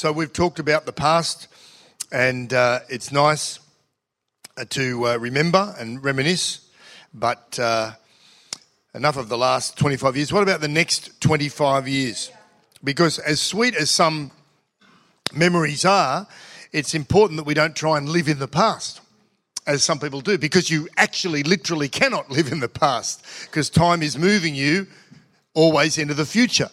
So we've talked about the past, and uh, it's nice uh, to uh, remember and reminisce, but uh, enough of the last 25 years. What about the next 25 years? Because as sweet as some memories are, it's important that we don't try and live in the past. As some people do, because you actually literally cannot live in the past, because time is moving you always into the future.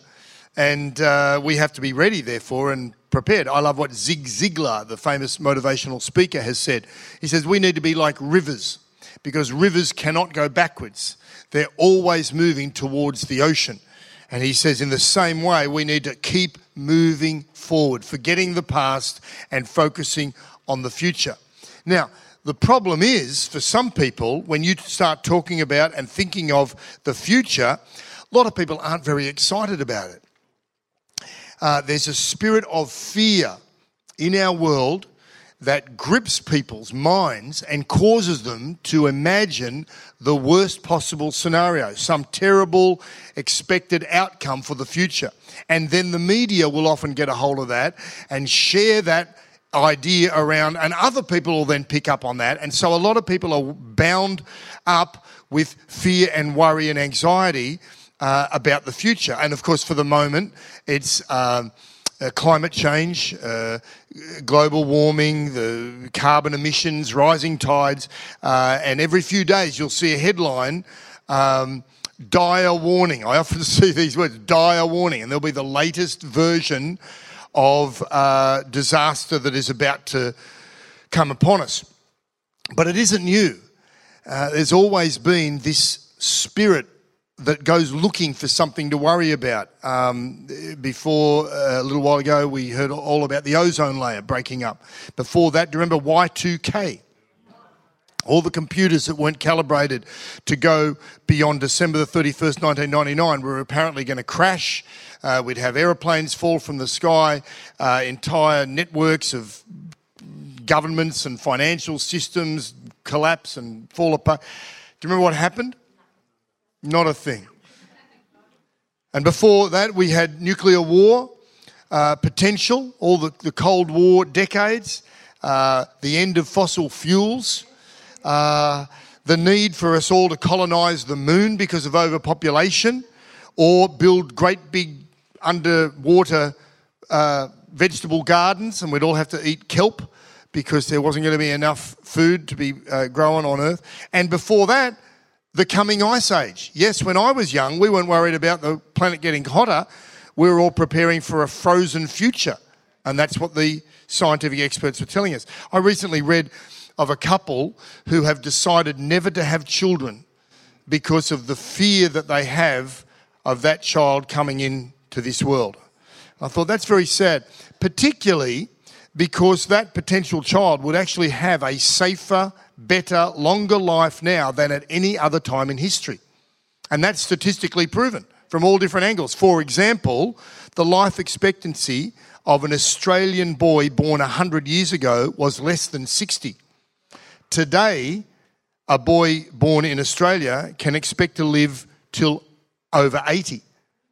And uh, we have to be ready, therefore, and prepared. I love what Zig Ziglar, the famous motivational speaker, has said. He says, We need to be like rivers because rivers cannot go backwards, they're always moving towards the ocean. And he says, in the same way, we need to keep moving forward, forgetting the past and focusing on the future. Now, the problem is for some people, when you start talking about and thinking of the future, a lot of people aren't very excited about it uh, there's a spirit of fear in our world that grips people's minds and causes them to imagine the worst possible scenario, some terrible expected outcome for the future. And then the media will often get a hold of that and share that idea around, and other people will then pick up on that. And so a lot of people are bound up with fear and worry and anxiety uh, about the future. And of course, for the moment, it's um, uh, climate change, uh, global warming, the carbon emissions, rising tides, uh, and every few days you'll see a headline. Um, dire warning. I often see these words, dire warning, and there'll be the latest version of uh, disaster that is about to come upon us. But it isn't new. Uh, there's always been this spirit that goes looking for something to worry about. Um, before, uh, a little while ago, we heard all about the ozone layer breaking up. Before that, do you remember Y2K? All the computers that weren't calibrated to go beyond December the 31st, 1999 were apparently going to crash. Uh, we'd have aeroplanes fall from the sky, uh, entire networks of governments and financial systems collapse and fall apart. Do you remember what happened? Not a thing. And before that, we had nuclear war uh, potential, all the, the Cold War decades, uh, the end of fossil fuels, uh, the need for us all to colonize the moon because of overpopulation, or build great big underwater uh, vegetable gardens, and we'd all have to eat kelp because there wasn't going to be enough food to be uh, growing on Earth. And before that, the coming ice age. Yes, when I was young, we weren't worried about the planet getting hotter. We were all preparing for a frozen future. And that's what the scientific experts were telling us. I recently read of a couple who have decided never to have children because of the fear that they have of that child coming into this world. I thought that's very sad, particularly because that potential child would actually have a safer, better, longer life now than at any other time in history. And that's statistically proven from all different angles. For example, the life expectancy of an Australian boy born 100 years ago was less than 60. Today, a boy born in Australia can expect to live till over 80.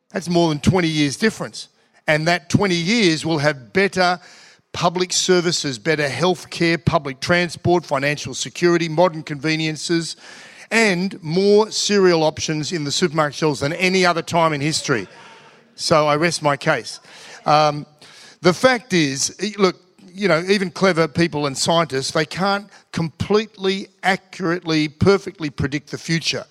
That's more than 20 years difference. And that 20 years will have better public services, better health care, public transport, financial security, modern conveniences, and more cereal options in the supermarket shelves than any other time in history. So I rest my case. Um, the fact is, look, you know, even clever people and scientists, they can't completely, accurately, perfectly predict the future.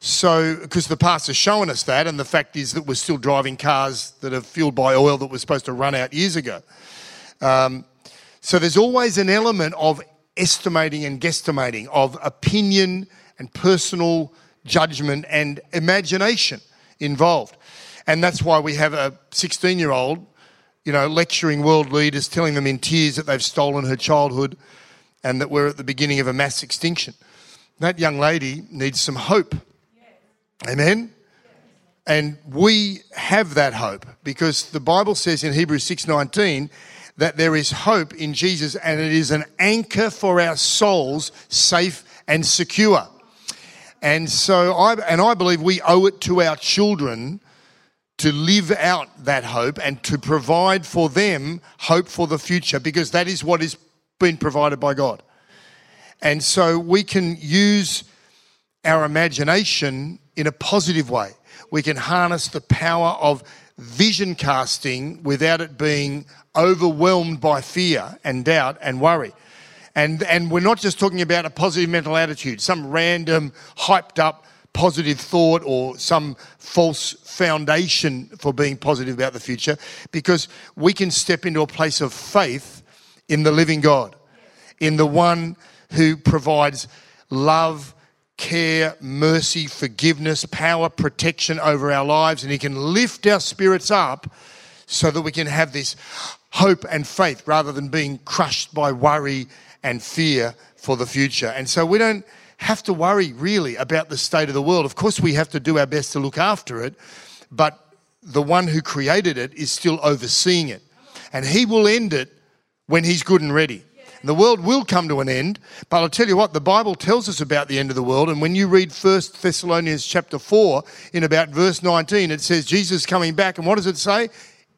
So, because the past has shown us that, and the fact is that we're still driving cars that are fueled by oil that was supposed to run out years ago. Um, so there's always an element of estimating and guesstimating, of opinion and personal judgment and imagination involved. And that's why we have a 16 year old you know, lecturing world leaders, telling them in tears that they've stolen her childhood and that we're at the beginning of a mass extinction. That young lady needs some hope. Amen. And we have that hope because the Bible says in Hebrews 6:19 that there is hope in Jesus and it is an anchor for our souls, safe and secure. And so I and I believe we owe it to our children to live out that hope and to provide for them hope for the future because that is what is been provided by God. And so we can use our imagination in a positive way. We can harness the power of vision casting without it being overwhelmed by fear and doubt and worry. And, and we're not just talking about a positive mental attitude, some random, hyped up positive thought or some false foundation for being positive about the future, because we can step into a place of faith in the living God, in the one who provides love, care, mercy, forgiveness, power, protection over our lives, and He can lift our spirits up so that we can have this hope and faith rather than being crushed by worry and fear for the future. And so we don't have to worry really about the state of the world. Of course, we have to do our best to look after it, but the one who created it is still overseeing it. And He will end it when He's good and ready. The world will come to an end, but I'll tell you what, the Bible tells us about the end of the world. And when you read 1 Thessalonians chapter 4, in about verse 19, it says Jesus coming back. And what does it say?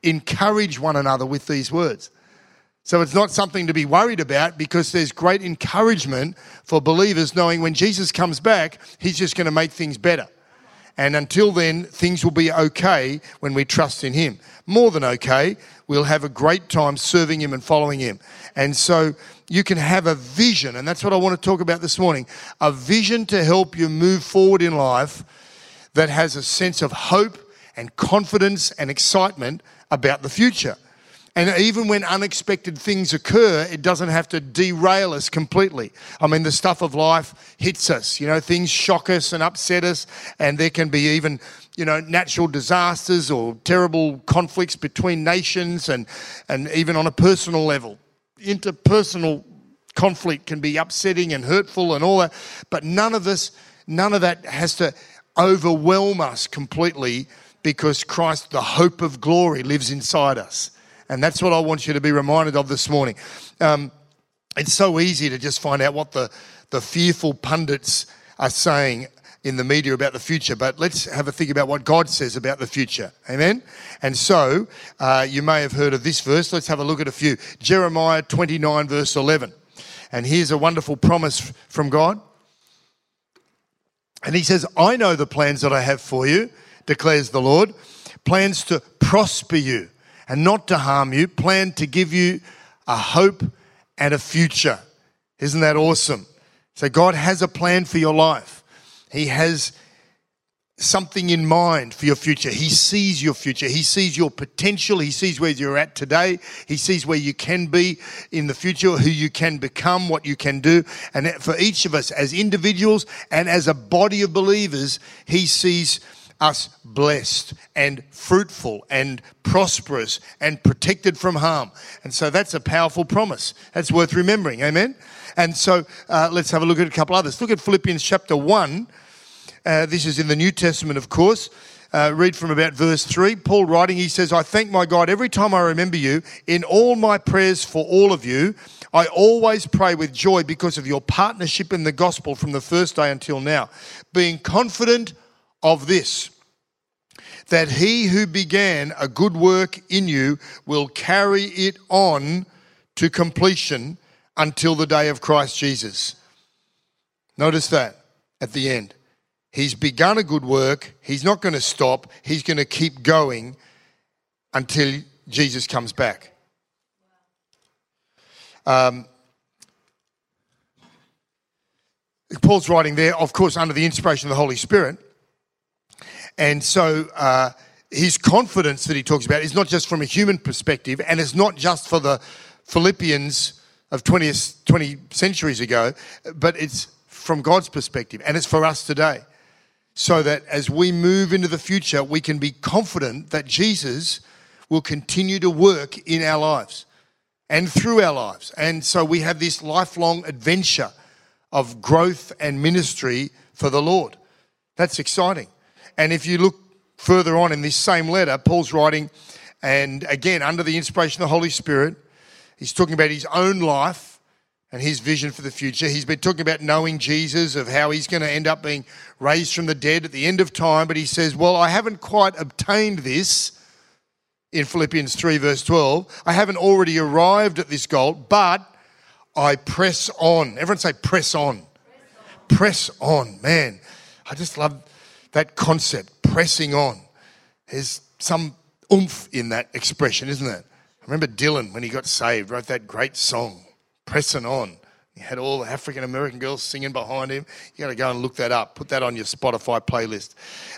Encourage one another with these words. So it's not something to be worried about because there's great encouragement for believers knowing when Jesus comes back, he's just going to make things better. And until then, things will be okay when we trust in Him. More than okay. We'll have a great time serving Him and following Him. And so you can have a vision, and that's what I want to talk about this morning a vision to help you move forward in life that has a sense of hope and confidence and excitement about the future. And even when unexpected things occur, it doesn't have to derail us completely. I mean, the stuff of life hits us, you know, things shock us and upset us, and there can be even, you know, natural disasters or terrible conflicts between nations and, and even on a personal level. Interpersonal conflict can be upsetting and hurtful and all that, but none of this, none of that has to overwhelm us completely because Christ, the hope of glory, lives inside us. And that's what I want you to be reminded of this morning. Um, it's so easy to just find out what the, the fearful pundits are saying in the media about the future, but let's have a think about what God says about the future. Amen? And so, uh, you may have heard of this verse. Let's have a look at a few. Jeremiah 29, verse 11. And here's a wonderful promise from God. And he says, I know the plans that I have for you, declares the Lord plans to prosper you and not to harm you, plan to give you a hope and a future. Isn't that awesome? So, God has a plan for your life. He has something in mind for your future. He sees your future. He sees your potential. He sees where you're at today. He sees where you can be in the future, who you can become, what you can do. And for each of us as individuals and as a body of believers, He sees us blessed and fruitful and prosperous and protected from harm. And so that's a powerful promise. That's worth remembering. Amen. And so uh, let's have a look at a couple others. Look at Philippians chapter 1. Uh, this is in the New Testament, of course. Uh, read from about verse 3. Paul writing, he says, I thank my God every time I remember you. In all my prayers for all of you, I always pray with joy because of your partnership in the gospel from the first day until now, being confident of this that he who began a good work in you will carry it on to completion until the day of Christ Jesus. Notice that at the end. He's begun a good work. He's not going to stop. He's going to keep going until Jesus comes back. Um, Paul's writing there, of course, under the inspiration of the Holy Spirit. And so uh, his confidence that he talks about is not just from a human perspective, and it's not just for the Philippians of 20th, 20 centuries ago, but it's from God's perspective, and it's for us today. So that as we move into the future, we can be confident that Jesus will continue to work in our lives and through our lives. And so we have this lifelong adventure of growth and ministry for the Lord. That's exciting. And if you look further on in this same letter, Paul's writing, and again, under the inspiration of the Holy Spirit, he's talking about his own life and his vision for the future. He's been talking about knowing Jesus, of how he's going to end up being raised from the dead at the end of time. But he says, Well, I haven't quite obtained this in Philippians 3, verse 12. I haven't already arrived at this goal, but I press on. Everyone say, press on. Press on. Man, I just love that concept, pressing on. There's some oomph in that expression, isn't it? I remember Dylan, when he got saved, wrote that great song, Pressing On. He had all the African American girls singing behind him. You got to go and look that up. Put that on your Spotify playlist.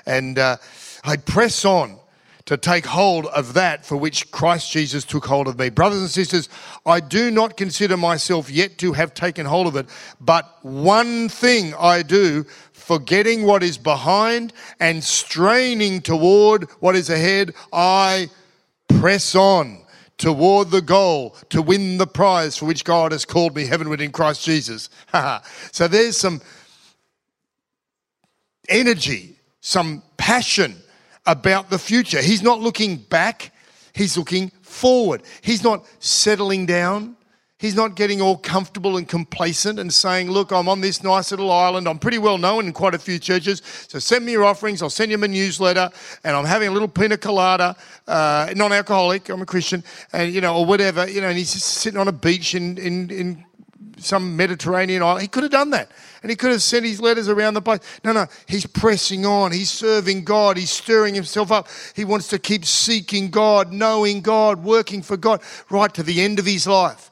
And uh, I press on to take hold of that for which Christ Jesus took hold of me. Brothers and sisters, I do not consider myself yet to have taken hold of it, but one thing I do, forgetting what is behind and straining toward what is ahead, I press on toward the goal to win the prize for which God has called me heavenward in Christ Jesus. so there's some energy, some passion about the future. He's not looking back, he's looking forward. He's not settling down. He's not getting all comfortable and complacent and saying, Look, I'm on this nice little island. I'm pretty well known in quite a few churches. So send me your offerings. I'll send you my newsletter. And I'm having a little pina colada, uh, non alcoholic. I'm a Christian. And, you know, or whatever. You know, and he's just sitting on a beach in, in, in some Mediterranean island. He could have done that. And he could have sent his letters around the place. No, no, he's pressing on. He's serving God. He's stirring himself up. He wants to keep seeking God, knowing God, working for God, right to the end of his life.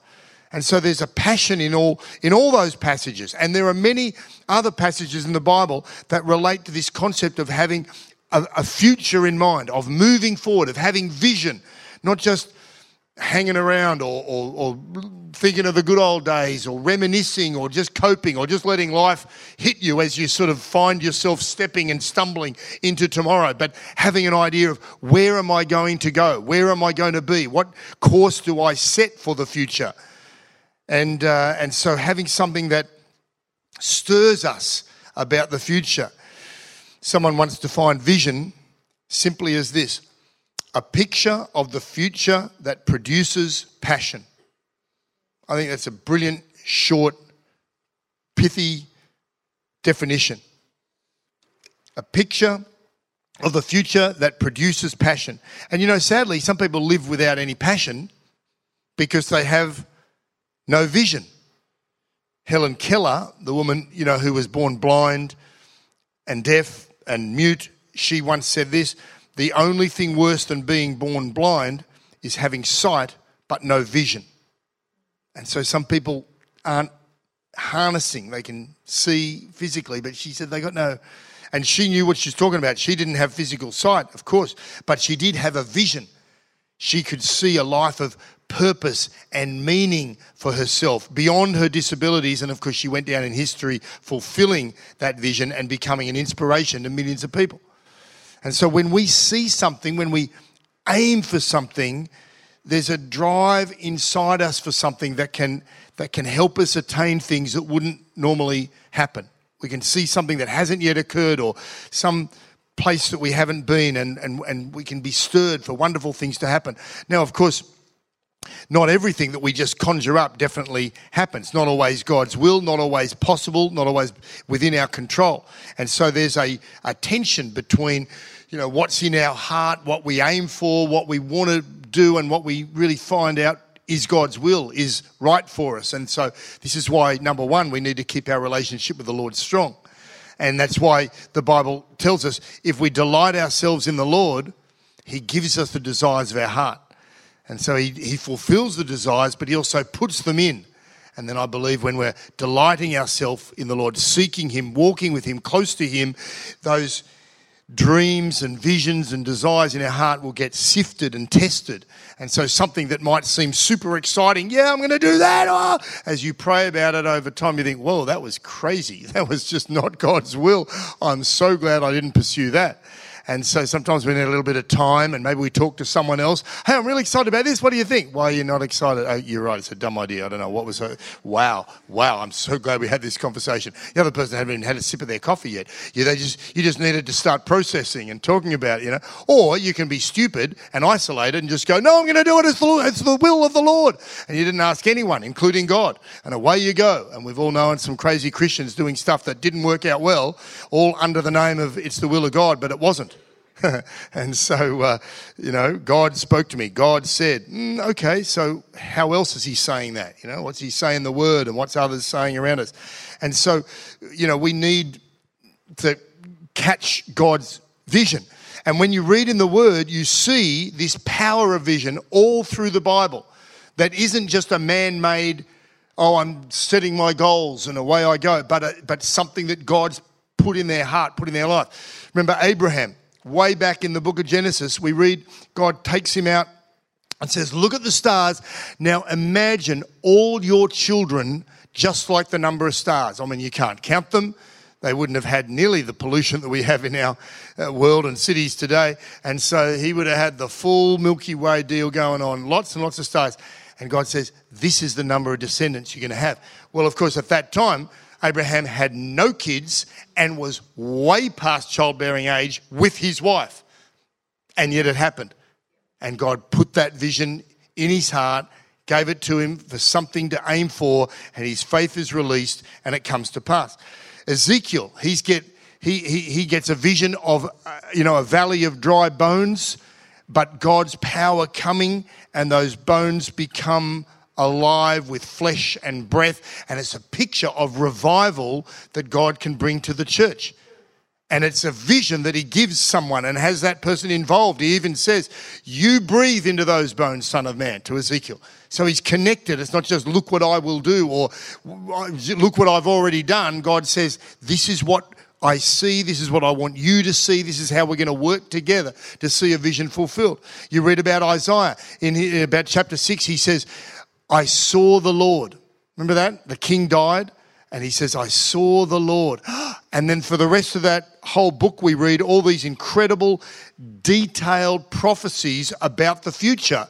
And so there's a passion in all in all those passages. And there are many other passages in the Bible that relate to this concept of having a, a future in mind, of moving forward, of having vision, not just hanging around or, or, or thinking of the good old days or reminiscing or just coping or just letting life hit you as you sort of find yourself stepping and stumbling into tomorrow, but having an idea of where am I going to go? Where am I going to be? What course do I set for the future? And, uh, and so having something that stirs us about the future. Someone once defined vision simply as this a picture of the future that produces passion. I think that's a brilliant, short, pithy definition. A picture of the future that produces passion. And you know, sadly, some people live without any passion because they have no vision. Helen Keller, the woman, you know, who was born blind and deaf and mute, she once said this the only thing worse than being born blind is having sight but no vision. And so some people aren't harnessing, they can see physically, but she said they got no. And she knew what she was talking about. She didn't have physical sight, of course, but she did have a vision. She could see a life of purpose and meaning for herself beyond her disabilities. And of course, she went down in history fulfilling that vision and becoming an inspiration to millions of people. And so when we see something, when we aim for something, there's a drive inside us for something that can that can help us attain things that wouldn't normally happen. We can see something that hasn't yet occurred or some place that we haven't been and, and, and we can be stirred for wonderful things to happen. Now, of course, not everything that we just conjure up definitely happens. Not always God's will, not always possible, not always within our control. And so there's a, a tension between, you know, what's in our heart, what we aim for, what we want to do, and what we really find out is God's will, is right for us. And so this is why, number one, we need to keep our relationship with the Lord strong. And that's why the Bible tells us if we delight ourselves in the Lord, He gives us the desires of our heart. And so he, he fulfills the desires, but he also puts them in. And then I believe when we're delighting ourselves in the Lord, seeking Him, walking with Him, close to Him, those dreams and visions and desires in our heart will get sifted and tested. And so something that might seem super exciting, yeah, I'm going to do that. Oh, as you pray about it over time, you think, whoa, that was crazy. That was just not God's will. I'm so glad I didn't pursue that. And so sometimes we need a little bit of time and maybe we talk to someone else. Hey, I'm really excited about this. What do you think? Why are you not excited? Oh, you're right. It's a dumb idea. I don't know. What was it? Wow. Wow. I'm so glad we had this conversation. The other person hadn't even had a sip of their coffee yet. You, they just, you just needed to start processing and talking about it, you know. Or you can be stupid and isolated and just go, no, I'm going to do it. It's the, it's the will of the Lord. And you didn't ask anyone, including God. And away you go. And we've all known some crazy Christians doing stuff that didn't work out well, all under the name of it's the will of God, but it wasn't. and so, uh, you know, God spoke to me. God said, mm, okay, so how else is He saying that? You know, what's He saying in the Word and what's others saying around us? And so, you know, we need to catch God's vision. And when you read in the Word, you see this power of vision all through the Bible that isn't just a man made, oh, I'm setting my goals and away I go, but, a, but something that God's put in their heart, put in their life. Remember Abraham, way back in the book of Genesis, we read God takes him out and says, Look at the stars. Now imagine all your children just like the number of stars. I mean, you can't count them. They wouldn't have had nearly the pollution that we have in our uh, world and cities today. And so he would have had the full Milky Way deal going on, lots and lots of stars. And God says, This is the number of descendants you're going to have. Well, of course, at that time, Abraham had no kids and was way past childbearing age with his wife. And yet it happened. And God put that vision in his heart, gave it to him for something to aim for, and his faith is released and it comes to pass. Ezekiel, he's get, he, he, he gets a vision of, uh, you know, a valley of dry bones, but God's power coming and those bones become alive with flesh and breath. And it's a picture of revival that God can bring to the church. And it's a vision that he gives someone and has that person involved. He even says, You breathe into those bones, Son of Man, to Ezekiel. So he's connected. It's not just look what I will do or look what I've already done. God says, This is what I see. This is what I want you to see. This is how we're going to work together to see a vision fulfilled. You read about Isaiah in about chapter six. He says, I saw the Lord. Remember that? The king died. And he says, I saw the Lord. And then for the rest of that whole book, we read all these incredible, detailed prophecies about the future,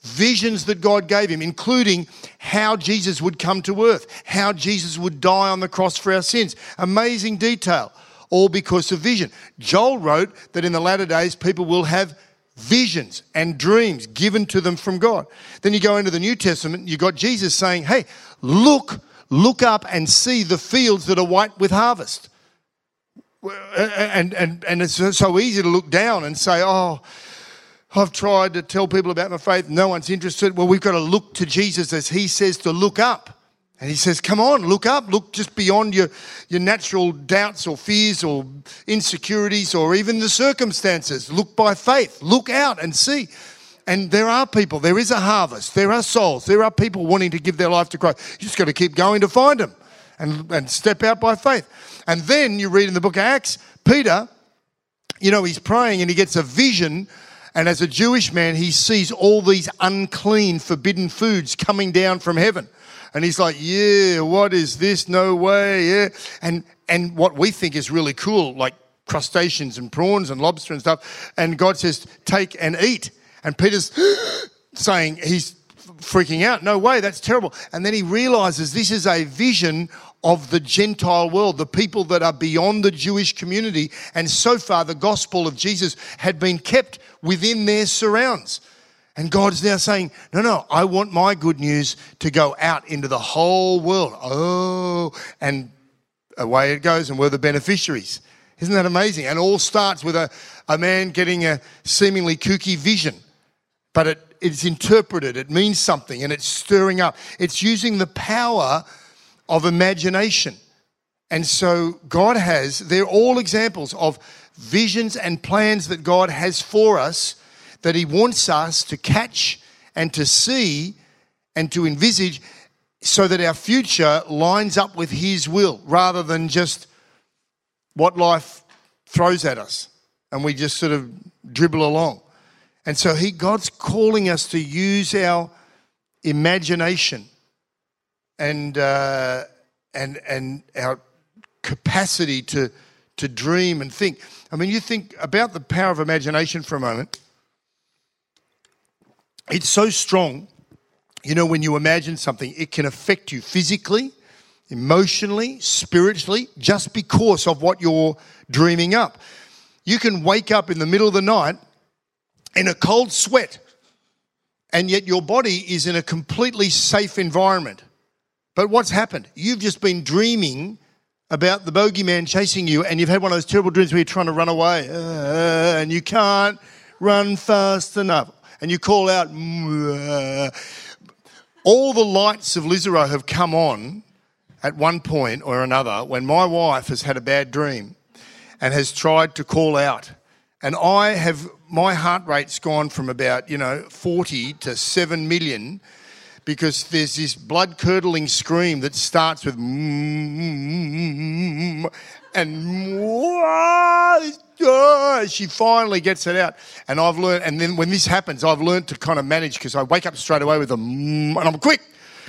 visions that God gave him, including how Jesus would come to earth, how Jesus would die on the cross for our sins. Amazing detail, all because of vision. Joel wrote that in the latter days, people will have visions and dreams given to them from God. Then you go into the New Testament, you got Jesus saying, Hey, look, look up and see the fields that are white with harvest. And, and, and it's so easy to look down and say, Oh, I've tried to tell people about my faith, no one's interested. Well, we've got to look to Jesus as he says to look up. And he says, Come on, look up, look just beyond your, your natural doubts or fears or insecurities or even the circumstances. Look by faith, look out and see. And there are people, there is a harvest, there are souls, there are people wanting to give their life to Christ. You just got to keep going to find them and, and step out by faith. And then you read in the book of Acts, Peter, you know, he's praying and he gets a vision. And as a Jewish man, he sees all these unclean, forbidden foods coming down from heaven. And he's like, yeah, what is this? No way. Yeah. And, and what we think is really cool, like crustaceans and prawns and lobster and stuff. And God says, take and eat. And Peter's saying, he's freaking out. No way, that's terrible. And then he realizes this is a vision of the Gentile world, the people that are beyond the Jewish community. And so far, the gospel of Jesus had been kept within their surrounds. And God is now saying, No, no, I want my good news to go out into the whole world. Oh, and away it goes, and we're the beneficiaries. Isn't that amazing? And all starts with a, a man getting a seemingly kooky vision, but it, it's interpreted, it means something, and it's stirring up. It's using the power of imagination. And so God has, they're all examples of visions and plans that God has for us that He wants us to catch and to see and to envisage so that our future lines up with His will rather than just what life throws at us and we just sort of dribble along. And so he, God's calling us to use our imagination and, uh, and, and our capacity to, to dream and think. I mean, you think about the power of imagination for a moment. It's so strong. You know, when you imagine something, it can affect you physically, emotionally, spiritually, just because of what you're dreaming up. You can wake up in the middle of the night in a cold sweat, and yet your body is in a completely safe environment. But what's happened? You've just been dreaming about the bogeyman chasing you, and you've had one of those terrible dreams where you're trying to run away, uh, and you can't run fast enough, and you call out. All the lights of Lizero have come on at one point or another when my wife has had a bad dream and has tried to call out. And I have, my heart rate's gone from about, you know, 40 to 7 million because there's this blood curdling scream that starts with mm, and she finally gets it out. And I've learned, and then when this happens, I've learned to kind of manage because I wake up straight away with a and I'm quick,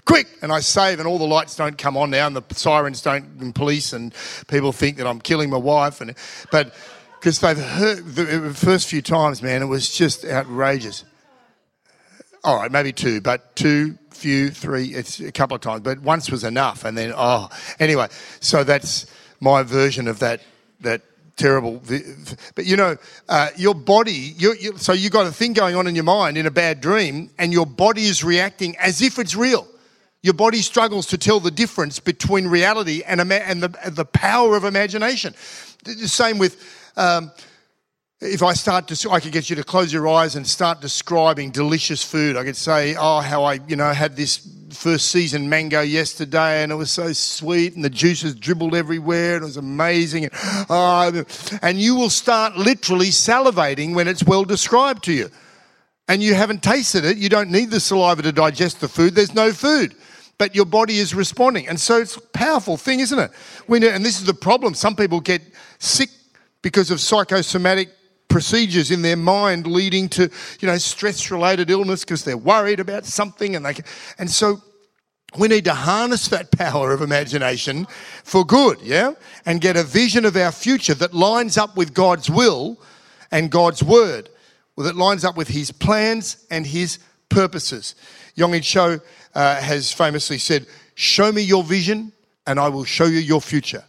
quick, and I save, and all the lights don't come on now, and the sirens don't, and police, and people think that I'm killing my wife, and but because they've heard the first few times, man, it was just outrageous. All right, maybe two, but two, few, three, it's a couple of times, but once was enough. And then, oh, anyway, so that's my version of that, that terrible. But you know, uh, your body, you, you, so you got a thing going on in your mind in a bad dream, and your body is reacting as if it's real. Your body struggles to tell the difference between reality and, and, the, the power of imagination. The the same with um, if I start to, I could get you to close your eyes and start describing delicious food. I could say, oh, how I, you know, had this first season mango yesterday and it was so sweet and the juices dribbled everywhere and it was amazing. And, oh, and you will start literally salivating when it's well described to you. And you haven't tasted it. You don't need the saliva to digest the food. There's no food. But your body is responding. And so it's a powerful thing, isn't it? When, and this is the problem. Some people get sick because of psychosomatic procedures in their mind leading to you know stress related illness because they're worried about something and they can, and so we need to harness that power of imagination for good yeah? And get a vision of our future that lines up with God's will and God's word well, that lines up with his plans and his purposes. Yonggi Cho uh, has famously said show me your vision and I will show you your future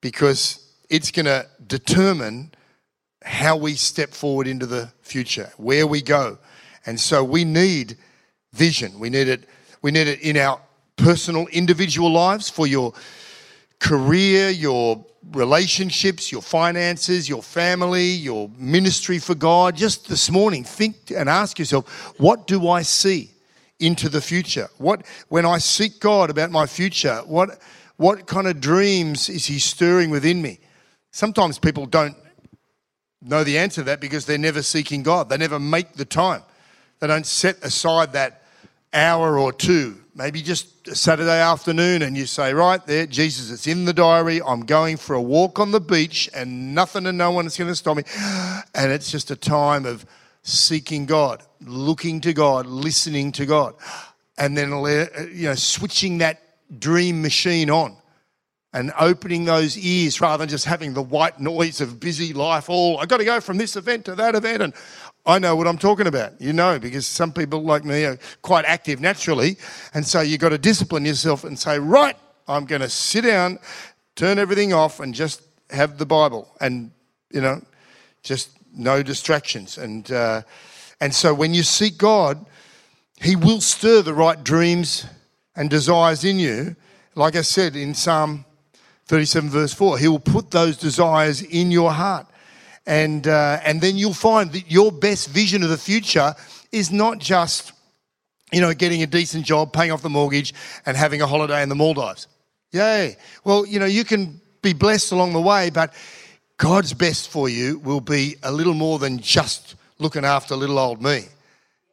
because it's going to determine how we step forward into the future, where we go. And so we need vision. We need it, we need it in our personal, individual lives for your career, your relationships, your finances, your family, your ministry for God. Just this morning, think and ask yourself, what do I see into the future? What when I seek God about my future, what what kind of dreams is he stirring within me? Sometimes people don't know the answer to that because they're never seeking God. They never make the time. They don't set aside that hour or two, maybe just a Saturday afternoon, and you say, Right there, Jesus, it's in the diary. I'm going for a walk on the beach, and nothing and no one is going to stop me. And it's just a time of seeking God, looking to God, listening to God, and then uh, you know, switching that dream machine on and opening those ears rather than just having the white noise of busy life all i've got to go from this event to that event and i know what i'm talking about you know because some people like me are quite active naturally and so you've got to discipline yourself and say right i'm going to sit down turn everything off and just have the bible and you know just no distractions and uh, and so when you seek god he will stir the right dreams and desires in you. Like i said in psalm 37 verse 4 he will put those desires in your heart. And uh, and then you'll find that your best vision of the future is not just you know getting a decent job paying off the mortgage and having a holiday in the maldives. Yay well you know you can be blessed along the way but god's best for you will be a little more than just looking after little old me.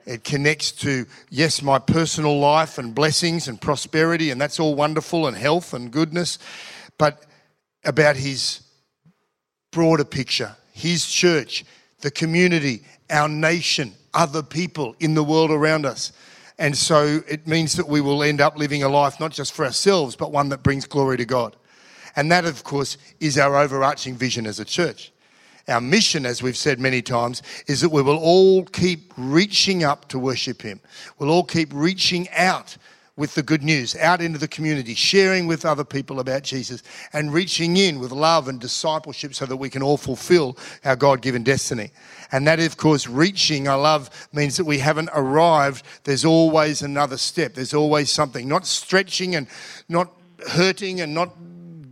It connects to, yes, my personal life and blessings and prosperity, and that's all wonderful, and health and goodness, but about his broader picture, his church, the community, our nation, other people in the world around us. And so it means that we will end up living a life not just for ourselves, but one that brings glory to God. And that, of course, is our overarching vision as a church. Our mission, as we've said many times, is that we will all keep reaching up to worship Him. We'll all keep reaching out with the good news, out into the community, sharing with other people about Jesus, and reaching in with love and discipleship so that we can all fulfill our God given destiny. And that, of course, reaching, I love, means that we haven't arrived. There's always another step, there's always something, not stretching and not hurting and not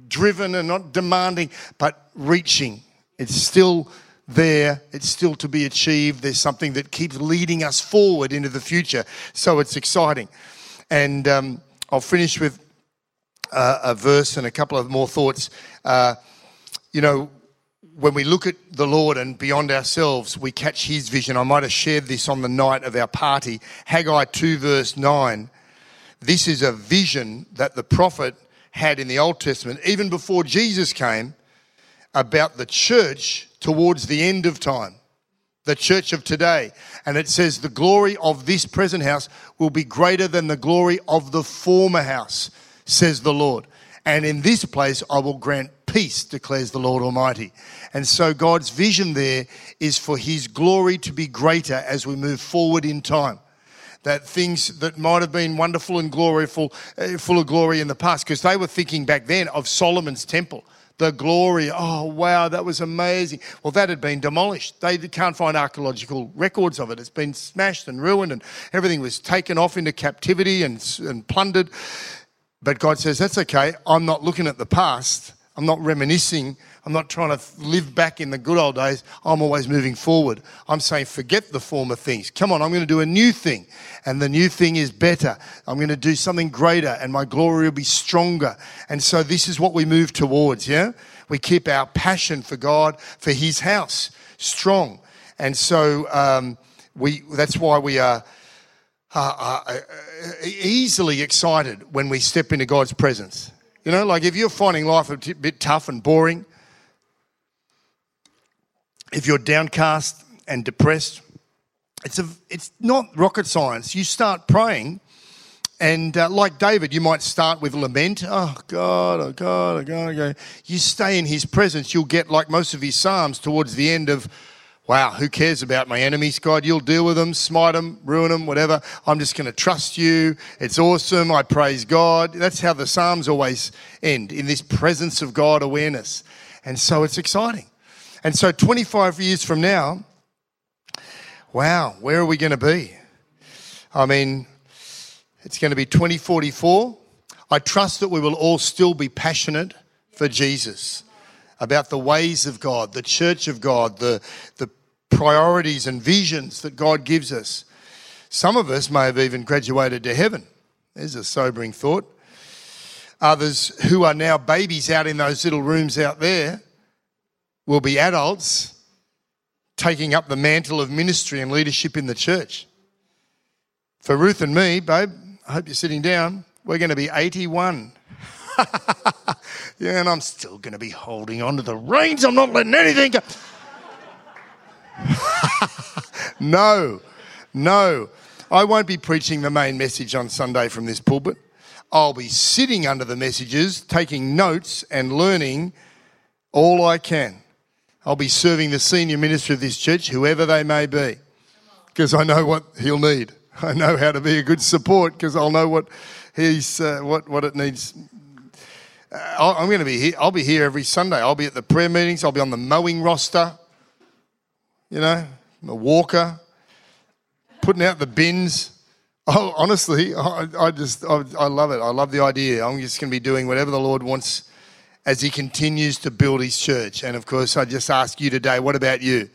driven and not demanding, but reaching. It's still there, it's still to be achieved. There's something that keeps leading us forward into the future. So it's exciting. And um, I'll finish with uh, a verse and a couple of more thoughts. Uh, you know, when we look at the Lord and beyond ourselves, we catch His vision. I might have shared this on the night of our party. Haggai 2, verse 9. This is a vision that the prophet had in the Old Testament, even before Jesus came, about the church towards the end of time, the church of today. And it says, The glory of this present house will be greater than the glory of the former house, says the Lord. And in this place I will grant peace, declares the Lord Almighty. And so God's vision there is for his glory to be greater as we move forward in time that things that might have been wonderful and gloriful, uh, full of glory in the past, because they were thinking back then of Solomon's temple. The glory, oh wow, that was amazing. Well, that had been demolished. They can't find archaeological records of it. It's been smashed and ruined, and everything was taken off into captivity and, and plundered. But God says, That's okay. I'm not looking at the past. I'm not reminiscing. I'm not trying to live back in the good old days. I'm always moving forward. I'm saying, forget the former things. Come on, I'm going to do a new thing. And the new thing is better. I'm going to do something greater, and my glory will be stronger. And so, this is what we move towards, yeah? We keep our passion for God, for His house, strong. And so, um, we, that's why we are uh, uh, easily excited when we step into God's presence. You know, like if you're finding life a t- bit tough and boring, if you're downcast and depressed, it's, a, it's not rocket science. You start praying, and uh, like David, you might start with lament. Oh, God, oh, God, oh, God, oh, God. You stay in his presence, you'll get, like most of his Psalms, towards the end of, wow, who cares about my enemies, God? You'll deal with them, smite them, ruin them, whatever. I'm just going to trust you. It's awesome. I praise God. That's how the Psalms always end, in this presence of God awareness. And so it's exciting. And so 25 years from now, wow, where are we going to be? I mean, it's going to be 2044. I trust that we will all still be passionate for Jesus, about the ways of God, the church of God, the, the priorities and visions that God gives us. Some of us may have even graduated to heaven. There's a sobering thought. Others who are now babies out in those little rooms out there will be adults taking up the mantle of ministry and leadership in the church. For Ruth and me, babe, I hope you're sitting down, we're going to be 81. yeah, and I'm still going to be holding on to the reins. I'm not letting anything go. no, no. I won't be preaching the main message on Sunday from this pulpit. I'll be sitting under the messages, taking notes and learning all I can. I'll be serving the senior minister of this church, whoever they may be, because I know what he'll need. I know how to be a good support because I'll know what he's uh, what what it needs. Uh, I'll- I'm going to be here. I'll be here every Sunday. I'll be at the prayer meetings. I'll be on the mowing roster. You know, the walker, putting out the bins. Oh, honestly, I, I just I, I love it. I love the idea. I'm just going to be doing whatever the Lord wants as He continues to build His church. And of course, I just ask you today, what about you?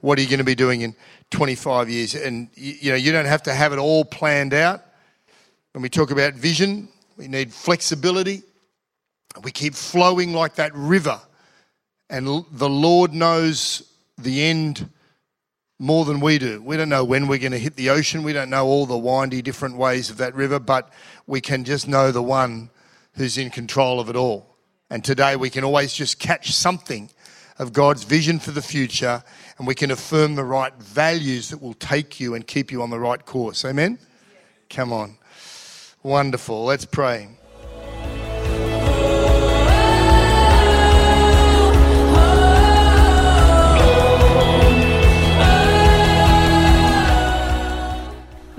What are you going to be doing in 25 years? And you, you know, you don't have to have it all planned out. When we talk about vision, we need flexibility. We keep flowing like that river, and the Lord knows the end more than we do. We don't know when we're going to hit the ocean. We don't know all the windy different ways of that river, but we can just know the one who's in control of it all. And today we can always just catch something of God's vision for the future and we can affirm the right values that will take you and keep you on the right course. Amen? Come on. Wonderful. Let's pray.